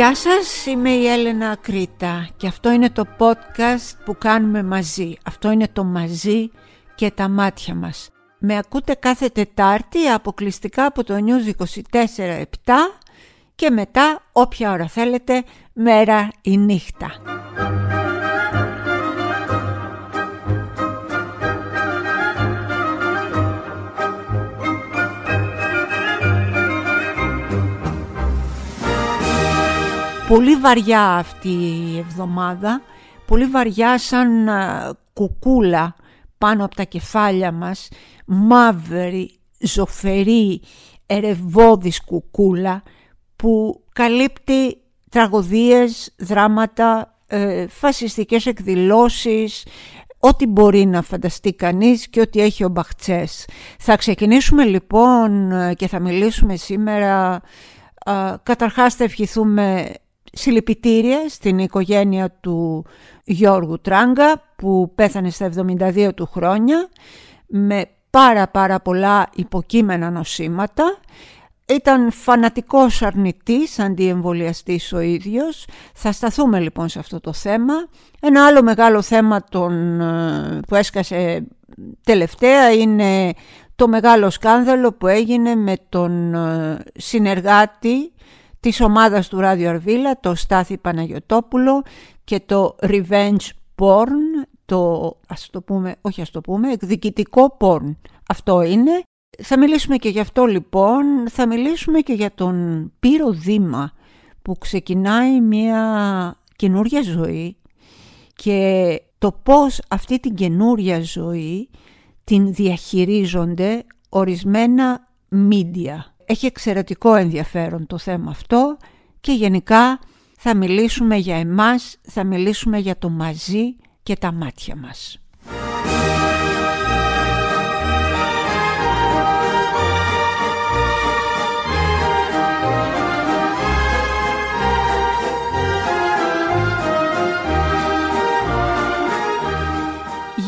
Γεια σας, είμαι η Έλενα Κρήτα και αυτό είναι το podcast που κάνουμε μαζί. Αυτό είναι το μαζί και τα μάτια μας. Με ακούτε κάθε Τετάρτη αποκλειστικά από το News 24-7 και μετά όποια ώρα θέλετε, μέρα ή νύχτα. Πολύ βαριά αυτή η εβδομάδα, πολύ βαριά σαν κουκούλα πάνω από τα κεφάλια μας, μαύρη, ζωφερή, ερευόδης κουκούλα που καλύπτει τραγωδίες, δράματα, ε, φασιστικές εκδηλώσεις, ό,τι μπορεί να φανταστεί κανείς και ό,τι έχει ο Μπαχτσές. Θα ξεκινήσουμε λοιπόν και θα μιλήσουμε σήμερα, καταρχάς θα ευχηθούμε συλληπιτήρια στην οικογένεια του Γιώργου Τράγκα που πέθανε στα 72 του χρόνια με πάρα πάρα πολλά υποκείμενα νοσήματα. Ήταν φανατικός αρνητής, αντιεμβολιαστής ο ίδιος. Θα σταθούμε λοιπόν σε αυτό το θέμα. Ένα άλλο μεγάλο θέμα τον, ε, που έσκασε τελευταία είναι το μεγάλο σκάνδαλο που έγινε με τον ε, συνεργάτη της ομάδας του Ράδιο Αρβίλα, το Στάθη Παναγιωτόπουλο και το Revenge Porn, το ας το πούμε, όχι ας το πούμε, εκδικητικό porn. Αυτό είναι. Θα μιλήσουμε και γι' αυτό λοιπόν, θα μιλήσουμε και για τον Πύρο Δήμα που ξεκινάει μια καινούρια ζωή και το πώς αυτή την καινούρια ζωή την διαχειρίζονται ορισμένα μίντια. Έχει εξαιρετικό ενδιαφέρον το θέμα αυτό και γενικά θα μιλήσουμε για εμάς, θα μιλήσουμε για το μαζί και τα μάτια μας.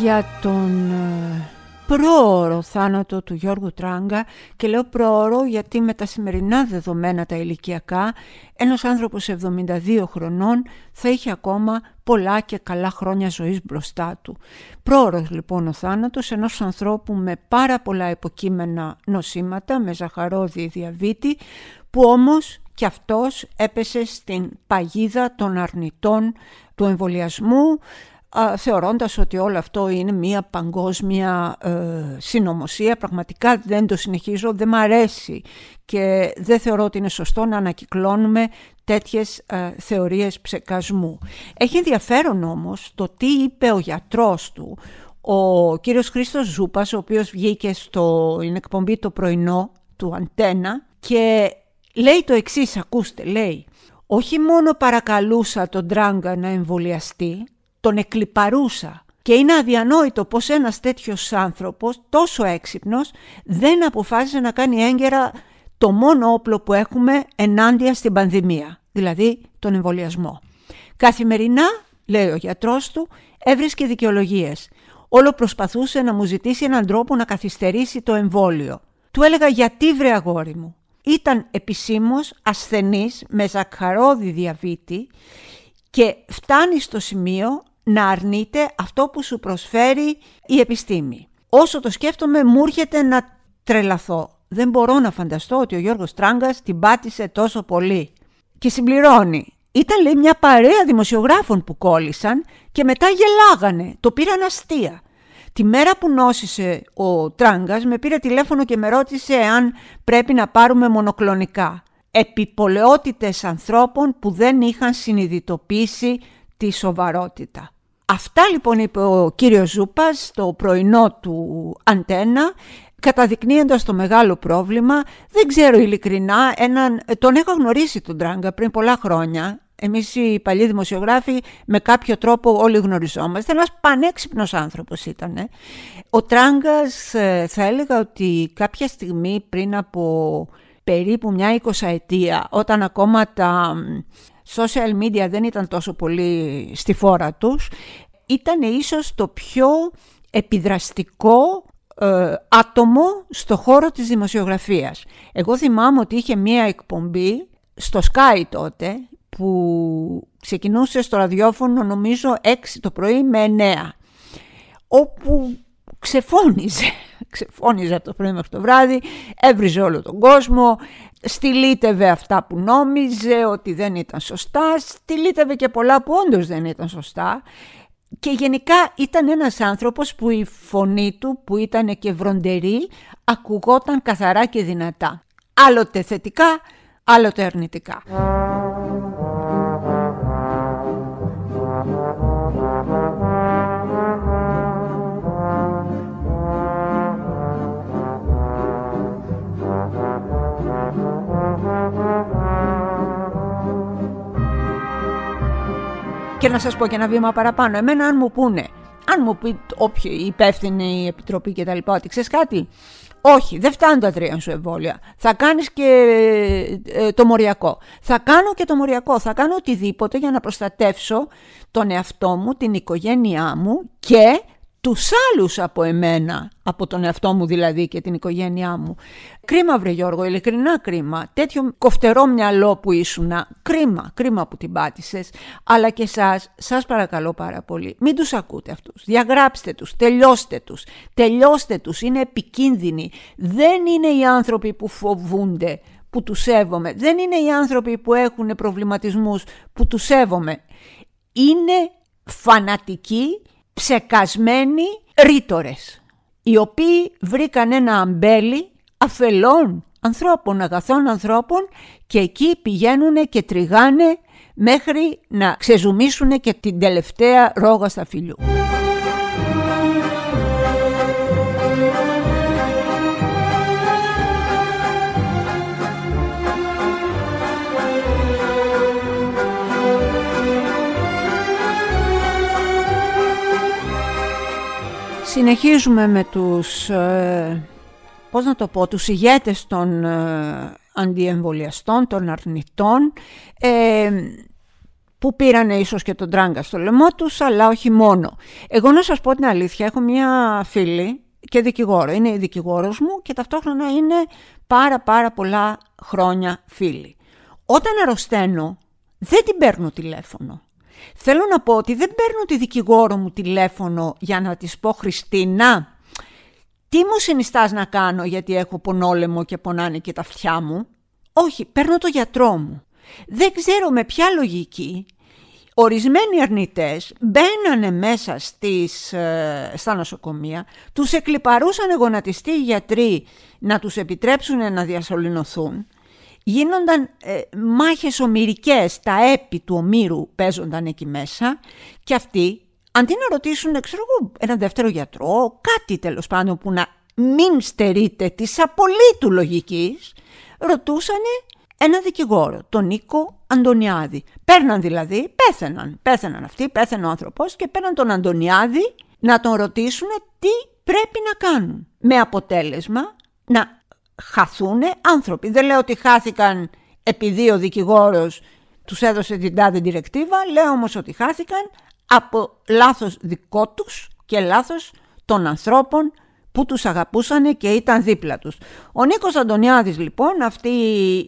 Για τον ε, πρόωρο θάνατο του Γιώργου Τράγκα και λέω πρόωρο γιατί με τα σημερινά δεδομένα τα ηλικιακά ένας άνθρωπος 72 χρονών θα είχε ακόμα πολλά και καλά χρόνια ζωής μπροστά του. Πρόωρος λοιπόν ο θάνατος ενός ανθρώπου με πάρα πολλά υποκείμενα νοσήματα, με ζαχαρόδι διαβήτη που όμως και αυτός έπεσε στην παγίδα των αρνητών του εμβολιασμού θεωρώντας ότι όλο αυτό είναι μια παγκόσμια ε, συνωμοσία. Πραγματικά δεν το συνεχίζω, δεν μ' αρέσει και δεν θεωρώ ότι είναι σωστό να ανακυκλώνουμε τέτοιες ε, θεωρίες ψεκασμού. Έχει ενδιαφέρον όμως το τι είπε ο γιατρός του, ο κύριος Χρήστος Ζούπας, ο οποίος βγήκε στο είναι εκπομπή το πρωινό του Αντένα και λέει το εξής, ακούστε, λέει «Όχι μόνο παρακαλούσα τον Τράγκα να εμβολιαστεί, τον εκλυπαρούσα. Και είναι αδιανόητο πως ένας τέτοιος άνθρωπος, τόσο έξυπνος, δεν αποφάσισε να κάνει έγκαιρα το μόνο όπλο που έχουμε ενάντια στην πανδημία, δηλαδή τον εμβολιασμό. Καθημερινά, λέει ο γιατρός του, έβρισκε δικαιολογίες. Όλο προσπαθούσε να μου ζητήσει έναν τρόπο να καθυστερήσει το εμβόλιο. Του έλεγα γιατί βρε αγόρι μου. Ήταν επισήμως ασθενής με ζακαρόδι διαβήτη και φτάνει στο σημείο να αρνείται αυτό που σου προσφέρει η επιστήμη. Όσο το σκέφτομαι μου έρχεται να τρελαθώ. Δεν μπορώ να φανταστώ ότι ο Γιώργος Τράγκας την πάτησε τόσο πολύ. Και συμπληρώνει. Ήταν λέει μια παρέα δημοσιογράφων που κόλλησαν και μετά γελάγανε. Το πήραν αστεία. Τη μέρα που νόσησε ο Τράγκας με πήρε τηλέφωνο και με ρώτησε αν πρέπει να πάρουμε μονοκλονικά. Επιπολαιότητες ανθρώπων που δεν είχαν συνειδητοποιήσει τη σοβαρότητα. Αυτά λοιπόν είπε ο κύριος Ζούπας στο πρωινό του Αντένα καταδεικνύοντας το μεγάλο πρόβλημα. Δεν ξέρω ειλικρινά, έναν, τον έχω γνωρίσει τον Τράγκα πριν πολλά χρόνια. Εμείς οι παλιοί δημοσιογράφοι με κάποιο τρόπο όλοι γνωριζόμαστε. Ένας πανέξυπνος άνθρωπος ήταν. Ο Τράγκας ε, θα έλεγα ότι κάποια στιγμή πριν από περίπου μια εικοσαετία όταν ακόμα τα social media δεν ήταν τόσο πολύ στη φόρα τους, ήταν ίσως το πιο επιδραστικό ε, άτομο στο χώρο της δημοσιογραφίας. Εγώ θυμάμαι ότι είχε μία εκπομπή στο Sky τότε, που ξεκινούσε στο ραδιόφωνο νομίζω 6 το πρωί με 9 όπου ξεφώνιζε, ξεφώνιζε από το πρωί μέχρι το βράδυ, έβριζε όλο τον κόσμο, στυλίτευε αυτά που νόμιζε ότι δεν ήταν σωστά, στυλίτευε και πολλά που όντως δεν ήταν σωστά και γενικά ήταν ένας άνθρωπος που η φωνή του που ήταν και βροντερή ακουγόταν καθαρά και δυνατά. Άλλοτε θετικά, άλλοτε αρνητικά. Και να σας πω και ένα βήμα παραπάνω. Εμένα αν μου πούνε, αν μου πει όποιο η υπεύθυνη επιτροπή και τα λοιπά, ότι ξέρεις κάτι, όχι, δεν φτάνουν τα τρία σου εμβόλια. Θα κάνεις και ε, το μοριακό. Θα κάνω και το μοριακό. Θα κάνω οτιδήποτε για να προστατεύσω τον εαυτό μου, την οικογένειά μου και τους άλλους από εμένα, από τον εαυτό μου δηλαδή και την οικογένειά μου. Κρίμα βρε Γιώργο, ειλικρινά κρίμα. Τέτοιο κοφτερό μυαλό που ήσουνα, κρίμα, κρίμα που την πάτησες. Αλλά και εσάς, σας παρακαλώ πάρα πολύ, μην τους ακούτε αυτούς. Διαγράψτε τους, τελειώστε τους, τελειώστε τους, είναι επικίνδυνοι. Δεν είναι οι άνθρωποι που φοβούνται, που τους σέβομαι. Δεν είναι οι άνθρωποι που έχουν προβληματισμούς, που τους σέβομαι. Είναι φανατικοί ψεκασμένοι ρήτορες, οι οποίοι βρήκαν ένα αμπέλι αφελών ανθρώπων, αγαθών ανθρώπων και εκεί πηγαίνουν και τριγάνε μέχρι να ξεζουμίσουν και την τελευταία ρόγα στα φιλιού. Συνεχίζουμε με τους, ε, πώς να το πω, τους ηγέτες των ε, αντιεμβολιαστών, των αρνητών, ε, που πήραν ίσως και τον τράγκα στο λαιμό τους, αλλά όχι μόνο. Εγώ να σας πω την αλήθεια, έχω μια φίλη και δικηγόρο. Είναι η δικηγόρος μου και ταυτόχρονα είναι πάρα πάρα πολλά χρόνια φίλη. Όταν αρρωσταίνω, δεν την παίρνω τηλέφωνο. Θέλω να πω ότι δεν παίρνω τη δικηγόρο μου τηλέφωνο για να της πω «Χριστίνα, τι μου συνιστάς να κάνω γιατί έχω πονόλεμο και πονάνε και τα αυτιά μου». Όχι, παίρνω το γιατρό μου. Δεν ξέρω με ποια λογική ορισμένοι αρνητές μπαίνανε μέσα στις, ε, στα νοσοκομεία, τους εκλυπαρούσαν γονατιστοί οι γιατροί να τους επιτρέψουν να διασωληνωθούν γίνονταν ε, μάχες ομυρικές, τα έπι του ομήρου παίζονταν εκεί μέσα και αυτοί αντί να ρωτήσουν ξέρω εγώ, έναν δεύτερο γιατρό, κάτι τέλος πάντων που να μην στερείται της απολύτου λογικής, ρωτούσανε ένα δικηγόρο, τον Νίκο Αντωνιάδη. Παίρναν δηλαδή, πέθαιναν, πέθαιναν αυτοί, πέθαινε ο άνθρωπος και παίρναν τον Αντωνιάδη να τον ρωτήσουν τι πρέπει να κάνουν. Με αποτέλεσμα να χαθούν άνθρωποι. Δεν λέω ότι χάθηκαν επειδή ο δικηγόρος τους έδωσε την τάδε διρεκτίβα, λέω όμως ότι χάθηκαν από λάθος δικό τους και λάθος των ανθρώπων που τους αγαπούσαν και ήταν δίπλα τους. Ο Νίκος Αντωνιάδης λοιπόν, αυτή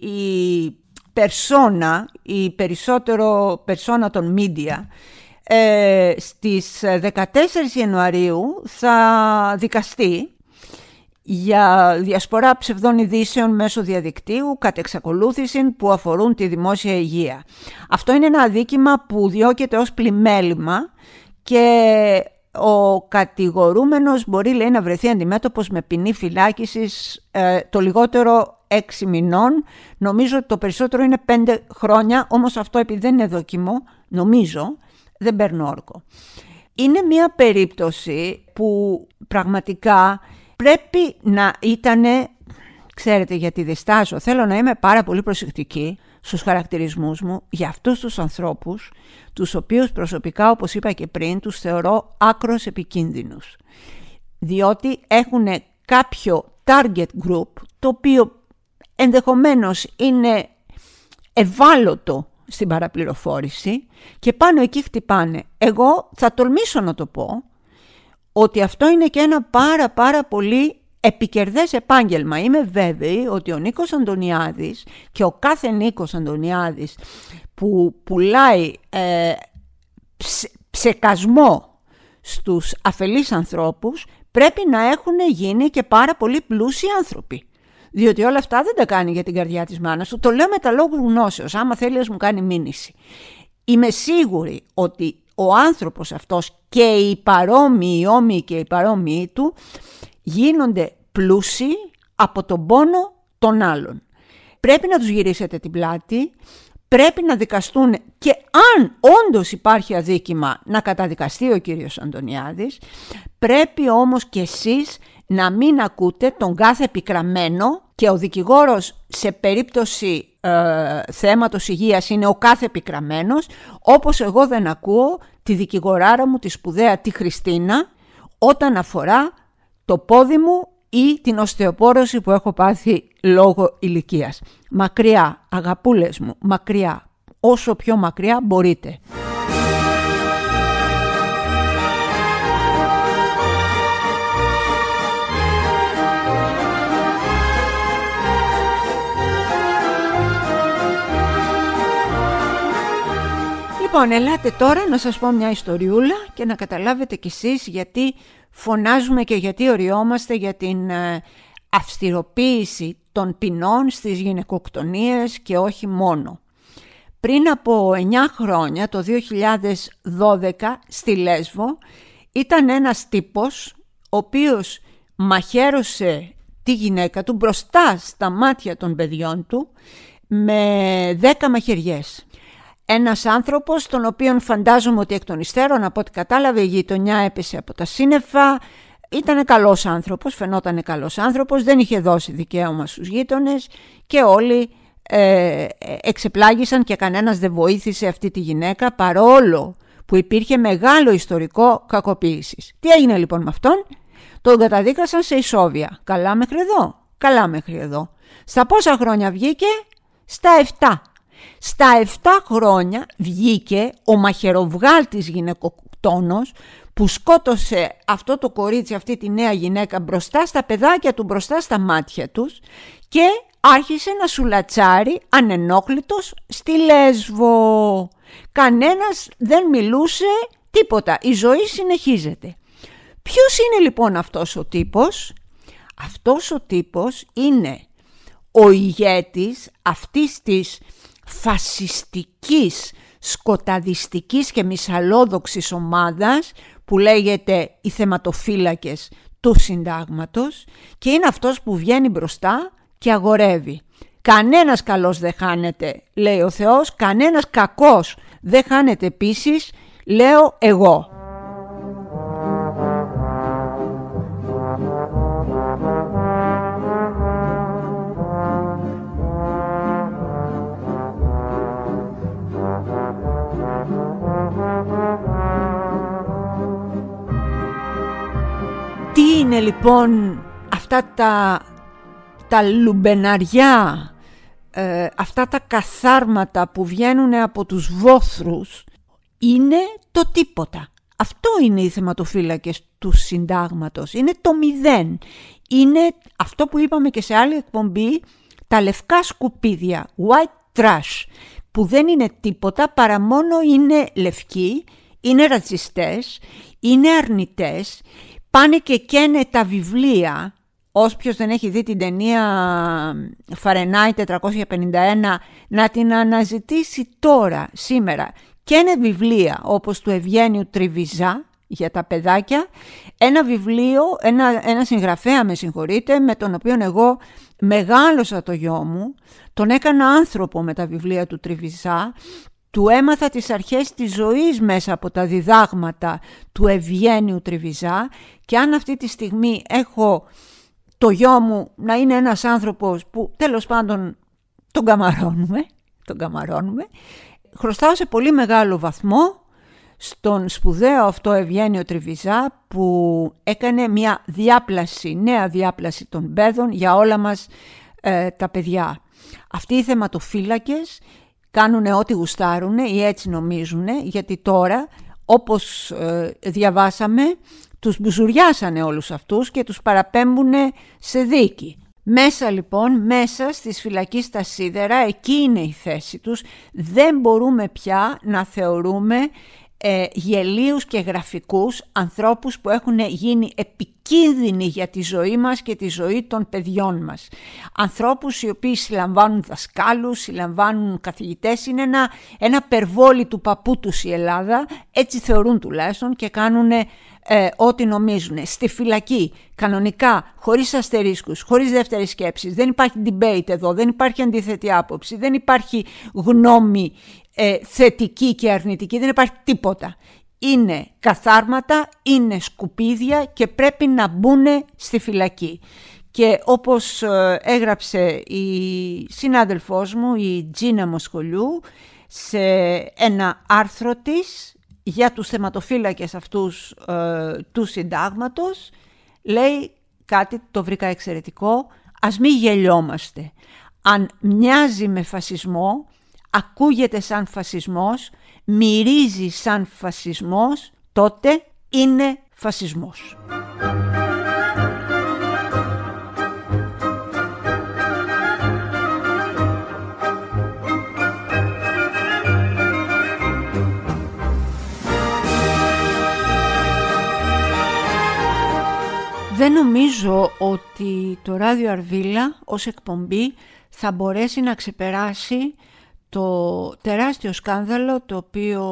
η περσόνα, η περισσότερο περσόνα των media, ε, στις 14 Ιανουαρίου θα δικαστεί για διασπορά ψευδών ειδήσεων μέσω διαδικτύου κατ' εξακολούθηση που αφορούν τη δημόσια υγεία. Αυτό είναι ένα αδίκημα που διώκεται ως πλημέλημα και ο κατηγορούμενος μπορεί λέει, να βρεθεί αντιμέτωπος με ποινή φυλάκισης ε, το λιγότερο έξι μηνών. Νομίζω το περισσότερο είναι πέντε χρόνια, όμως αυτό επειδή δεν είναι δοκιμό, νομίζω, δεν παίρνω όρκο. Είναι μια περίπτωση που πραγματικά πρέπει να ήταν, ξέρετε γιατί διστάζω, θέλω να είμαι πάρα πολύ προσεκτική στους χαρακτηρισμούς μου για αυτούς τους ανθρώπους, τους οποίους προσωπικά όπως είπα και πριν τους θεωρώ άκρος επικίνδυνους. Διότι έχουν κάποιο target group το οποίο ενδεχομένως είναι ευάλωτο στην παραπληροφόρηση και πάνω εκεί χτυπάνε. Εγώ θα τολμήσω να το πω ότι αυτό είναι και ένα πάρα πάρα πολύ επικερδές επάγγελμα. Είμαι βέβαιη ότι ο Νίκος Αντωνιάδης και ο κάθε Νίκος Αντωνιάδης που πουλάει ε, ψεκασμό στους αφελείς ανθρώπους πρέπει να έχουν γίνει και πάρα πολύ πλούσιοι άνθρωποι. Διότι όλα αυτά δεν τα κάνει για την καρδιά της μάνας του. Το λέω με τα λόγους γνώσεως, άμα θέλει να μου κάνει μήνυση. Είμαι σίγουρη ότι ο άνθρωπος αυτός και οι παρόμοιοι, οι όμοιοι και οι παρόμοιοι του γίνονται πλούσιοι από τον πόνο των άλλων. Πρέπει να τους γυρίσετε την πλάτη, πρέπει να δικαστούν και αν όντως υπάρχει αδίκημα να καταδικαστεί ο κύριος Αντωνιάδης, πρέπει όμως και εσείς να μην ακούτε τον κάθε επικραμένο και ο δικηγόρος σε περίπτωση ε, θέματος υγείας είναι ο κάθε επικραμένος, όπως εγώ δεν ακούω τη δικηγοράρα μου, τη σπουδαία τη Χριστίνα, όταν αφορά το πόδι μου ή την οστεοπόρωση που έχω πάθει λόγω ηλικίας. Μακριά, αγαπούλες μου, μακριά, όσο πιο μακριά μπορείτε. Λοιπόν, ελάτε τώρα να σας πω μια ιστοριούλα και να καταλάβετε κι εσείς γιατί φωνάζουμε και γιατί οριόμαστε για την ε, αυστηροποίηση των ποινών στις γυναικοκτονίες και όχι μόνο. Πριν από 9 χρόνια, το 2012, στη Λέσβο, ήταν ένας τύπος ο οποίος μαχαίρωσε τη γυναίκα του μπροστά στα μάτια των παιδιών του με 10 μαχαιριές. Ένας άνθρωπος τον οποίον φαντάζομαι ότι εκ των υστέρων από ό,τι κατάλαβε η γειτονιά έπεσε από τα σύννεφα, ήταν καλός άνθρωπος, φαινόταν καλός άνθρωπος, δεν είχε δώσει δικαίωμα στους γείτονες και όλοι ε, εξεπλάγησαν και κανένας δεν βοήθησε αυτή τη γυναίκα παρόλο που υπήρχε μεγάλο ιστορικό κακοποίησης. Τι έγινε λοιπόν με αυτόν; Τον καταδίκασαν σε ισόβια. Καλά μέχρι εδώ. Καλά μέχρι εδώ. Στα πόσα χρόνια βγήκε; Στα 7. Στα 7 χρόνια βγήκε ο μαχαιροβγάλτης γυναικοκτόνος που σκότωσε αυτό το κορίτσι, αυτή τη νέα γυναίκα μπροστά στα παιδάκια του, μπροστά στα μάτια τους και άρχισε να σουλατσάρει ανενόχλητος στη Λέσβο. Κανένας δεν μιλούσε τίποτα. Η ζωή συνεχίζεται. Ποιος είναι λοιπόν αυτός ο τύπος; Αυτός ο τύπος είναι ο ηγέτης αυτής της φασιστικής, σκοταδιστικής και μυσαλόδοξης ομάδας που λέγεται οι θεματοφύλακες του συντάγματος και είναι αυτός που βγαίνει μπροστά και αγορεύει. Κανένας καλός δεν χάνεται, λέει ο Θεός, κανένας κακός δεν χάνεται επίσης, λέω εγώ. Είναι λοιπόν αυτά τα, τα λουμπεναριά, ε, αυτά τα καθάρματα που βγαίνουν από τους βόθρους είναι το τίποτα. Αυτό είναι οι θεματοφύλακες του συντάγματος. Είναι το μηδέν. Είναι αυτό που είπαμε και σε άλλη εκπομπή, τα λευκά σκουπίδια, white trash, που δεν είναι τίποτα παρά μόνο είναι λευκοί, είναι ρατσιστές, είναι αρνητές, πάνε και καίνε τα βιβλία. Όποιος δεν έχει δει την ταινία Fahrenheit 451 να την αναζητήσει τώρα, σήμερα. Καίνε βιβλία όπως του Ευγένιου Τριβιζά για τα παιδάκια. Ένα βιβλίο, ένα, ένα συγγραφέα με συγχωρείτε, με τον οποίο εγώ μεγάλωσα το γιο μου. Τον έκανα άνθρωπο με τα βιβλία του Τριβιζά του έμαθα τις αρχές της ζωής μέσα από τα διδάγματα του Ευγένιου Τριβιζά και αν αυτή τη στιγμή έχω το γιο μου να είναι ένας άνθρωπος που τέλος πάντων τον καμαρώνουμε, τον καμαρώνουμε χρωστάω σε πολύ μεγάλο βαθμό στον σπουδαίο αυτό Ευγένιο Τριβιζά που έκανε μια διάπλαση, νέα διάπλαση των παιδών για όλα μας ε, τα παιδιά. Αυτοί οι θεματοφύλακες κάνουν ό,τι γουστάρουν ή έτσι νομίζουν, γιατί τώρα, όπως ε, διαβάσαμε, τους μπουζουριάσανε όλους αυτούς και τους παραπέμπουν σε δίκη. Μέσα λοιπόν, μέσα στις φυλακής στα σίδερα, εκεί είναι η θέση τους. Δεν μπορούμε πια να θεωρούμε ε, γελίους και γραφικούς ανθρώπους που έχουν γίνει επικίνδυνοι για τη ζωή μας και τη ζωή των παιδιών μας. Ανθρώπους οι οποίοι συλλαμβάνουν δασκάλους, συλλαμβάνουν καθηγητές, είναι ένα, ένα περβόλι του παππού τους η Ελλάδα, έτσι θεωρούν τουλάχιστον και κάνουν ε, ό,τι νομίζουν. Στη φυλακή, κανονικά, χωρίς αστερίσκους, χωρίς δεύτερη σκέψη, δεν υπάρχει debate εδώ, δεν υπάρχει αντίθετη άποψη, δεν υπάρχει γνώμη ε, θετική και αρνητική, δεν υπάρχει τίποτα. Είναι καθάρματα, είναι σκουπίδια και πρέπει να μπουν στη φυλακή. Και όπως ε, έγραψε η συνάδελφός μου, η Τζίνα Μοσχολιού, σε ένα άρθρο της για τους θεματοφύλακες αυτούς ε, του συντάγματος, λέει κάτι το βρήκα εξαιρετικό, ας μην γελιόμαστε. Αν μοιάζει με φασισμό, ακούγεται σαν φασισμός, μυρίζει σαν φασισμός, τότε είναι φασισμός. Δεν νομίζω ότι το ράδιο Αρβίλα ως εκπομπή θα μπορέσει να ξεπεράσει το τεράστιο σκάνδαλο το οποίο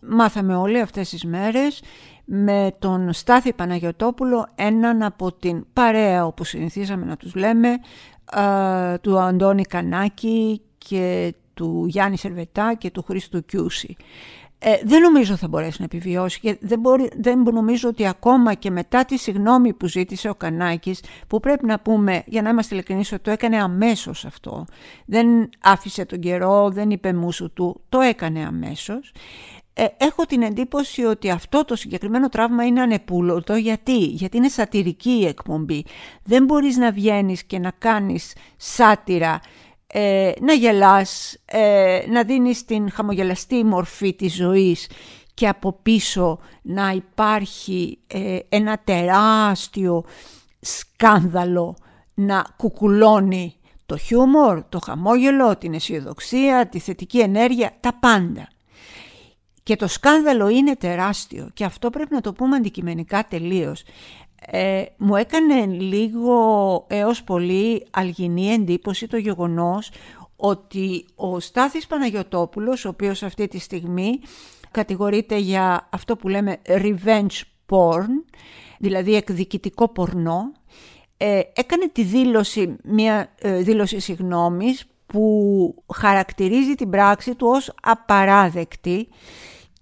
μάθαμε όλοι αυτές τις μέρες με τον Στάθη Παναγιωτόπουλο, έναν από την παρέα όπως συνηθίζαμε να τους λέμε, του Αντώνη Κανάκη και του Γιάννη Σερβετά και του Χρήστου Κιούση. Ε, δεν νομίζω θα μπορέσει να επιβιώσει και δεν, μπορεί, δεν νομίζω ότι ακόμα και μετά τη συγνώμη που ζήτησε ο Κανάκης που πρέπει να πούμε για να είμαστε ειλικρινείς ότι το έκανε αμέσως αυτό. Δεν άφησε τον καιρό, δεν είπε μουσου του, το έκανε αμέσως. Ε, έχω την εντύπωση ότι αυτό το συγκεκριμένο τραύμα είναι ανεπούλωτο. Γιατί, γιατί είναι σατυρική η εκπομπή. Δεν μπορείς να βγαίνεις και να κάνεις σάτυρα ε, να γελάς, ε, να δίνεις την χαμογελαστή μορφή της ζωής και από πίσω να υπάρχει ε, ένα τεράστιο σκάνδαλο να κουκουλώνει το χιούμορ, το χαμόγελο, την αισιοδοξία, τη θετική ενέργεια, τα πάντα. Και το σκάνδαλο είναι τεράστιο και αυτό πρέπει να το πούμε αντικειμενικά τελείως ε, μου έκανε λίγο έως πολύ αλγινή εντύπωση το γεγονός ότι ο Στάθης Παναγιωτόπουλος, ο οποίος αυτή τη στιγμή κατηγορείται για αυτό που λέμε revenge porn, δηλαδή εκδικητικό πορνό, ε, έκανε τη δήλωση, μια ε, δήλωση συγνώμης που χαρακτηρίζει την πράξη του ως απαράδεκτη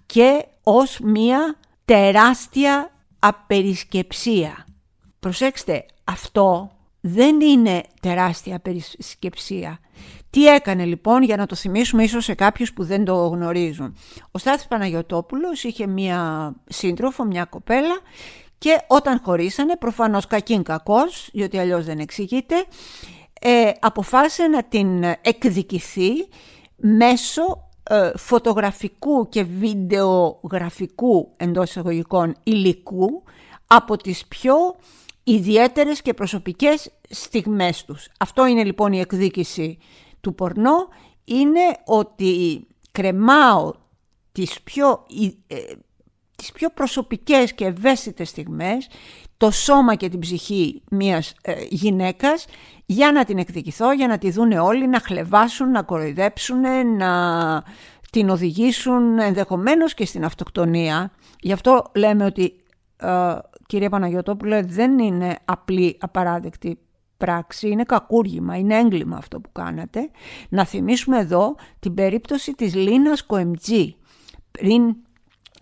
και ως μια τεράστια απερισκεψία. Προσέξτε, αυτό δεν είναι τεράστια απερισκεψία. Τι έκανε λοιπόν για να το θυμίσουμε ίσως σε κάποιους που δεν το γνωρίζουν. Ο Στάθης Παναγιωτόπουλος είχε μία σύντροφο, μια κοπέλα και όταν χωρίσανε, προφανώς κακήν κακός, διότι αλλιώς δεν εξηγείται, ε, αποφάσισε να την εκδικηθεί μέσω ε, φωτογραφικού και βιντεογραφικού εντός εισαγωγικών υλικού από τις πιο ιδιαίτερες και προσωπικές στιγμές τους. Αυτό είναι λοιπόν η εκδίκηση του πορνό, είναι ότι κρεμάω τις πιο, ε, τις πιο προσωπικές και ευαίσθητες στιγμές, το σώμα και την ψυχή μιας ε, γυναίκας για να την εκδικηθώ, για να τη δούνε όλοι, να χλεβάσουν, να κοροϊδέψουν, να την οδηγήσουν ενδεχομένως και στην αυτοκτονία. Γι' αυτό λέμε ότι, ε, κυρία Παναγιώτοπουλε, δεν είναι απλή απαράδεκτη πράξη, είναι κακούργημα, είναι έγκλημα αυτό που κάνατε. Να θυμίσουμε εδώ την περίπτωση της Λίνας Κοεμτζή, πριν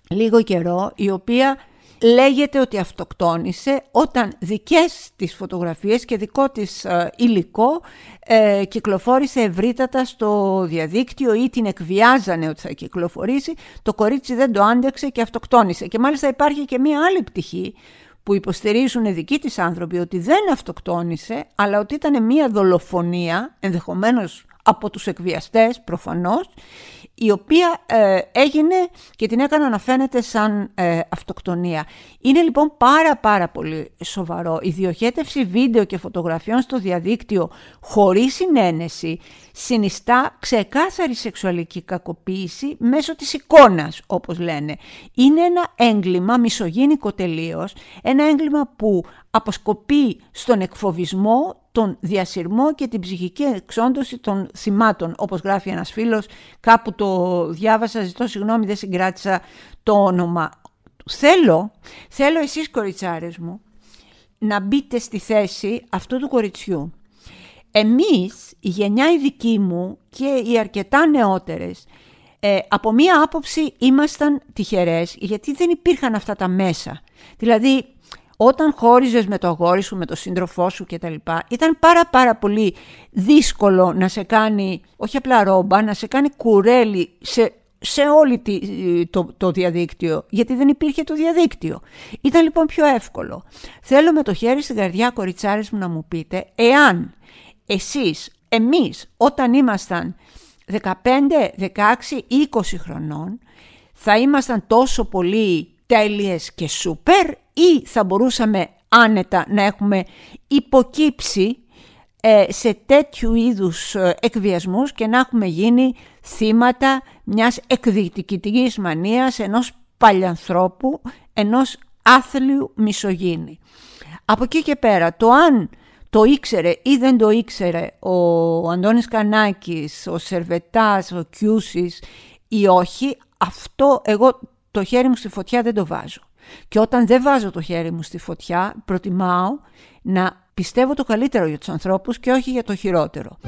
λίγο καιρό, η οποία λέγεται ότι αυτοκτόνησε όταν δικές της φωτογραφίες και δικό της ε, υλικό ε, κυκλοφόρησε ευρύτατα στο διαδίκτυο ή την εκβιάζανε ότι θα κυκλοφορήσει, το κορίτσι δεν το άντεξε και αυτοκτόνησε. Και μάλιστα υπάρχει και μία άλλη πτυχή που υποστηρίζουν δικοί της άνθρωποι ότι δεν αυτοκτόνησε, αλλά ότι ήταν μία δολοφονία, ενδεχομένως από τους εκβιαστές προφανώς, η οποία ε, έγινε και την έκανα να φαίνεται σαν ε, αυτοκτονία. Είναι λοιπόν πάρα πάρα πολύ σοβαρό. Η διοχέτευση βίντεο και φωτογραφιών στο διαδίκτυο χωρίς συνένεση συνιστά ξεκάθαρη σεξουαλική κακοποίηση μέσω της εικόνας, όπως λένε. Είναι ένα έγκλημα μισογίνικο τελείως, ένα έγκλημα που αποσκοπεί στον εκφοβισμό, τον διασυρμό και την ψυχική εξόντωση των θυμάτων, όπως γράφει ένας φίλος, κάπου το διάβασα, ζητώ συγγνώμη δεν συγκράτησα το όνομα. Θέλω, θέλω εσείς κοριτσάρες μου, να μπείτε στη θέση αυτού του κοριτσιού. Εμείς, η γενιά η δική μου και οι αρκετά νεότερες, ε, από μία άποψη ήμασταν τυχερές γιατί δεν υπήρχαν αυτά τα μέσα. Δηλαδή όταν χώριζες με το αγόρι σου, με το σύντροφό σου κτλ. Ήταν πάρα πάρα πολύ δύσκολο να σε κάνει, όχι απλά ρόμπα, να σε κάνει κουρέλι σε, σε όλη το, το διαδίκτυο, γιατί δεν υπήρχε το διαδίκτυο. Ήταν λοιπόν πιο εύκολο. Θέλω με το χέρι στην καρδιά, κοριτσάρες μου, να μου πείτε, εάν εσείς, εμείς, όταν ήμασταν 15, 16, 20 χρονών, θα ήμασταν τόσο πολύ τέλειες και σούπερ ή θα μπορούσαμε άνετα να έχουμε υποκύψει ε, σε τέτοιου είδους ε, εκβιασμούς και να έχουμε γίνει θύματα μιας εκδικητικής μανίας ενός παλιανθρώπου, ενός άθλιου μισογίνη. Από εκεί και πέρα, το αν το ήξερε ή δεν το ήξερε ο Αντώνης Κανάκης, ο Σερβετάς, ο Κιούσης ή όχι, αυτό εγώ το χέρι μου στη φωτιά δεν το βάζω. Και όταν δεν βάζω το χέρι μου στη φωτιά, προτιμάω να πιστεύω το καλύτερο για τους ανθρώπους και όχι για το χειρότερο.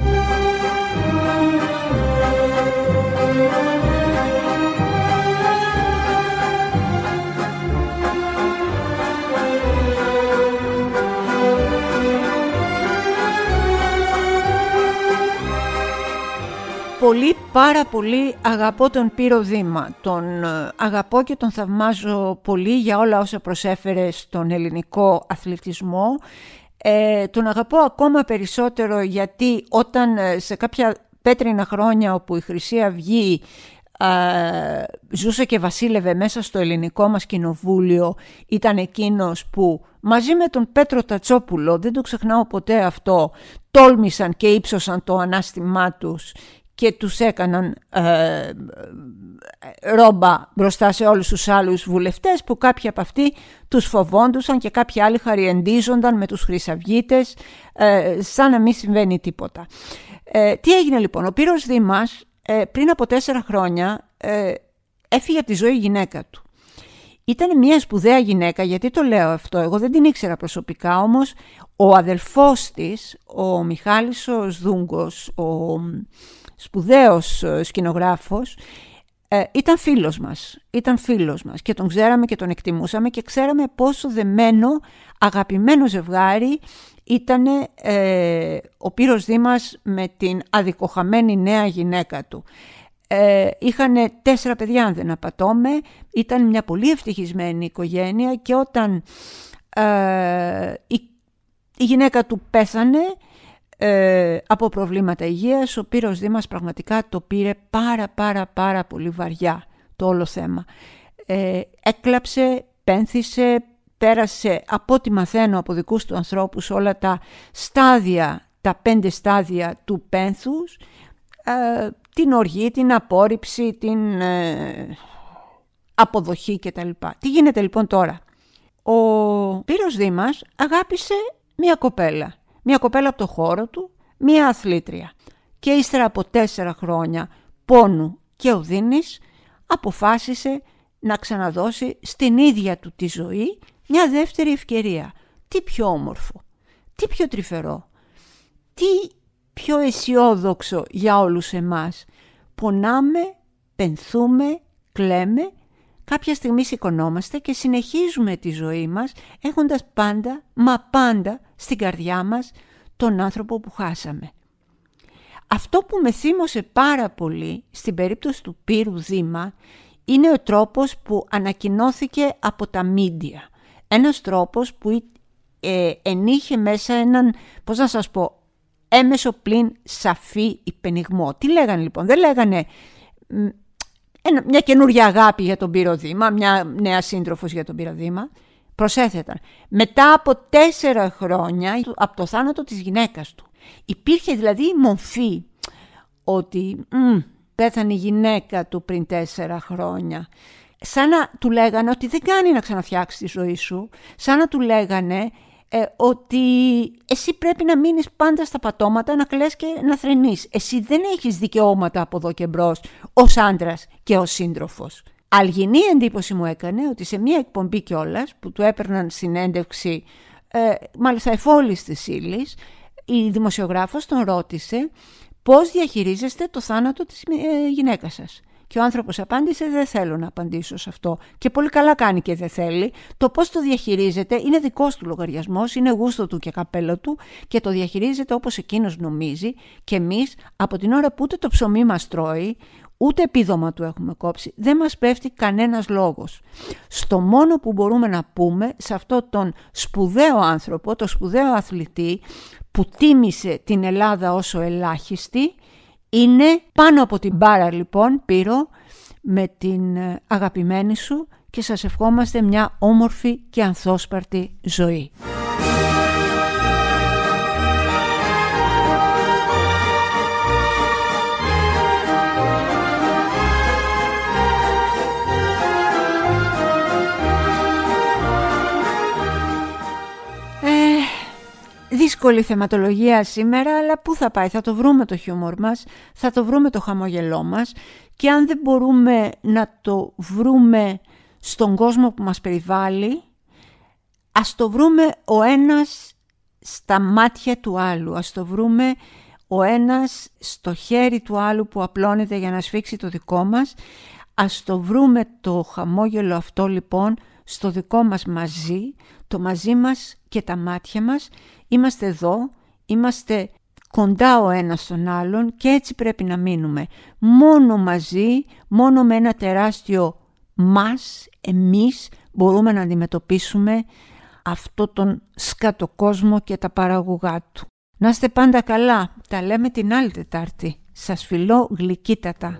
Πολύ, πάρα πολύ αγαπώ τον Πύρο Δήμα. Τον ε, αγαπώ και τον θαυμάζω πολύ για όλα όσα προσέφερε στον ελληνικό αθλητισμό. Ε, τον αγαπώ ακόμα περισσότερο γιατί όταν ε, σε κάποια πέτρινα χρόνια όπου η Χρυσή Αυγή ε, ζούσε και βασίλευε μέσα στο ελληνικό μας κοινοβούλιο ήταν εκείνος που μαζί με τον Πέτρο Τατσόπουλο, δεν το ξεχνάω ποτέ αυτό, τόλμησαν και ύψωσαν το ανάστημά τους και τους έκαναν ε, ρόμπα μπροστά σε όλους τους άλλους βουλευτές που κάποιοι από αυτοί τους φοβόντουσαν και κάποιοι άλλοι χαριεντίζονταν με τους χρυσαυγίτες ε, σαν να μην συμβαίνει τίποτα. Ε, τι έγινε λοιπόν, ο Πύρος Δήμας ε, πριν από τέσσερα χρόνια ε, έφυγε από τη ζωή η γυναίκα του. Ήταν μια σπουδαία γυναίκα, γιατί το λέω αυτό, εγώ δεν την ήξερα προσωπικά, όμως ο αδελφός της, ο Μιχάλης ο Σδούγκος, ο σπουδαίος ε, σκηνογράφος, ε, ήταν φίλος μας, ήταν φίλος μας και τον ξέραμε και τον εκτιμούσαμε και ξέραμε πόσο δεμένο, αγαπημένο ζευγάρι ήταν ε, ο Πύρος Δήμας με την αδικοχαμένη νέα γυναίκα του. Ε, είχαν τέσσερα παιδιά αν δεν απατώμε, ήταν μια πολύ ευτυχισμένη οικογένεια και όταν ε, η, η γυναίκα του πέθανε ε, από προβλήματα υγείας, ο Πύρος Δήμας πραγματικά το πήρε πάρα πάρα πάρα πολύ βαριά το όλο θέμα. Ε, έκλαψε, πένθησε, πέρασε από ό,τι μαθαίνω από δικούς του ανθρώπους όλα τα στάδια, τα πέντε στάδια του πένθους, ε, την οργή, την απόρριψη, την ε, αποδοχή κτλ. Τι γίνεται λοιπόν τώρα; Ο Πύρος Δήμας αγάπησε μία κοπέλα μια κοπέλα από το χώρο του, μια αθλήτρια. Και ύστερα από τέσσερα χρόνια πόνου και οδύνης αποφάσισε να ξαναδώσει στην ίδια του τη ζωή μια δεύτερη ευκαιρία. Τι πιο όμορφο, τι πιο τρυφερό, τι πιο αισιόδοξο για όλους εμάς. Πονάμε, πενθούμε, κλαίμε, κάποια στιγμή σηκωνόμαστε και συνεχίζουμε τη ζωή μας έχοντας πάντα, μα πάντα στην καρδιά μας τον άνθρωπο που χάσαμε. Αυτό που με θύμωσε πάρα πολύ στην περίπτωση του Πύρου Δήμα είναι ο τρόπος που ανακοινώθηκε από τα μίντια. Ένας τρόπος που ε, ενείχε μέσα έναν, πώς να σας πω, έμεσο πλην σαφή υπενιγμό. Τι λέγανε λοιπόν, δεν λέγανε μια καινούργια αγάπη για τον πυροδήμα, μια νέα σύντροφος για τον πυροδήμα. Προσέθεταν, μετά από τέσσερα χρόνια από το θάνατο της γυναίκας του. Υπήρχε δηλαδή η μορφή ότι μ, πέθανε η γυναίκα του πριν τέσσερα χρόνια. Σαν να του λέγανε ότι δεν κάνει να ξαναφτιάξεις τη ζωή σου. Σαν να του λέγανε ε, ότι εσύ πρέπει να μείνεις πάντα στα πατώματα, να κλαις και να θρενείς. Εσύ δεν έχεις δικαιώματα από εδώ και μπρος ως άντρας και ως σύντροφος. Αλγινή εντύπωση μου έκανε ότι σε μία εκπομπή κιόλας που του έπαιρναν συνέντευξη, ε, μάλιστα εφόλης της ύλης, η δημοσιογράφος τον ρώτησε πώς διαχειρίζεστε το θάνατο της ε, γυναίκας σας. Και ο άνθρωπος απάντησε δεν θέλω να απαντήσω σε αυτό. Και πολύ καλά κάνει και δεν θέλει. Το πώς το διαχειρίζεται είναι δικός του λογαριασμός, είναι γούστο του και καπέλο του και το διαχειρίζεται όπως εκείνος νομίζει και εμείς από την ώρα που ούτε το ψωμί μας τρώει, ούτε επίδομα του έχουμε κόψει, δεν μας πέφτει κανένας λόγος. Στο μόνο που μπορούμε να πούμε σε αυτό τον σπουδαίο άνθρωπο, το σπουδαίο αθλητή που τίμησε την Ελλάδα όσο ελάχιστη, είναι πάνω από την μπάρα λοιπόν Πύρο με την ε, αγαπημένη σου και σας ευχόμαστε μια όμορφη και ανθόσπαρτη ζωή. Δύσκολη θεματολογία σήμερα, αλλά πού θα πάει, θα το βρούμε το χιούμορ μας, θα το βρούμε το χαμόγελό μας και αν δεν μπορούμε να το βρούμε στον κόσμο που μας περιβάλλει, ας το βρούμε ο ένας στα μάτια του άλλου, ας το βρούμε ο ένας στο χέρι του άλλου που απλώνεται για να σφίξει το δικό μας, ας το βρούμε το χαμόγελο αυτό λοιπόν στο δικό μας μαζί, το μαζί μας και τα μάτια μας Είμαστε εδώ, είμαστε κοντά ο ένας στον άλλον και έτσι πρέπει να μείνουμε. Μόνο μαζί, μόνο με ένα τεράστιο μας, εμείς, μπορούμε να αντιμετωπίσουμε αυτό τον σκατοκόσμο και τα παραγωγά του. Να είστε πάντα καλά. Τα λέμε την άλλη Τετάρτη. Σας φιλώ γλυκύτατα.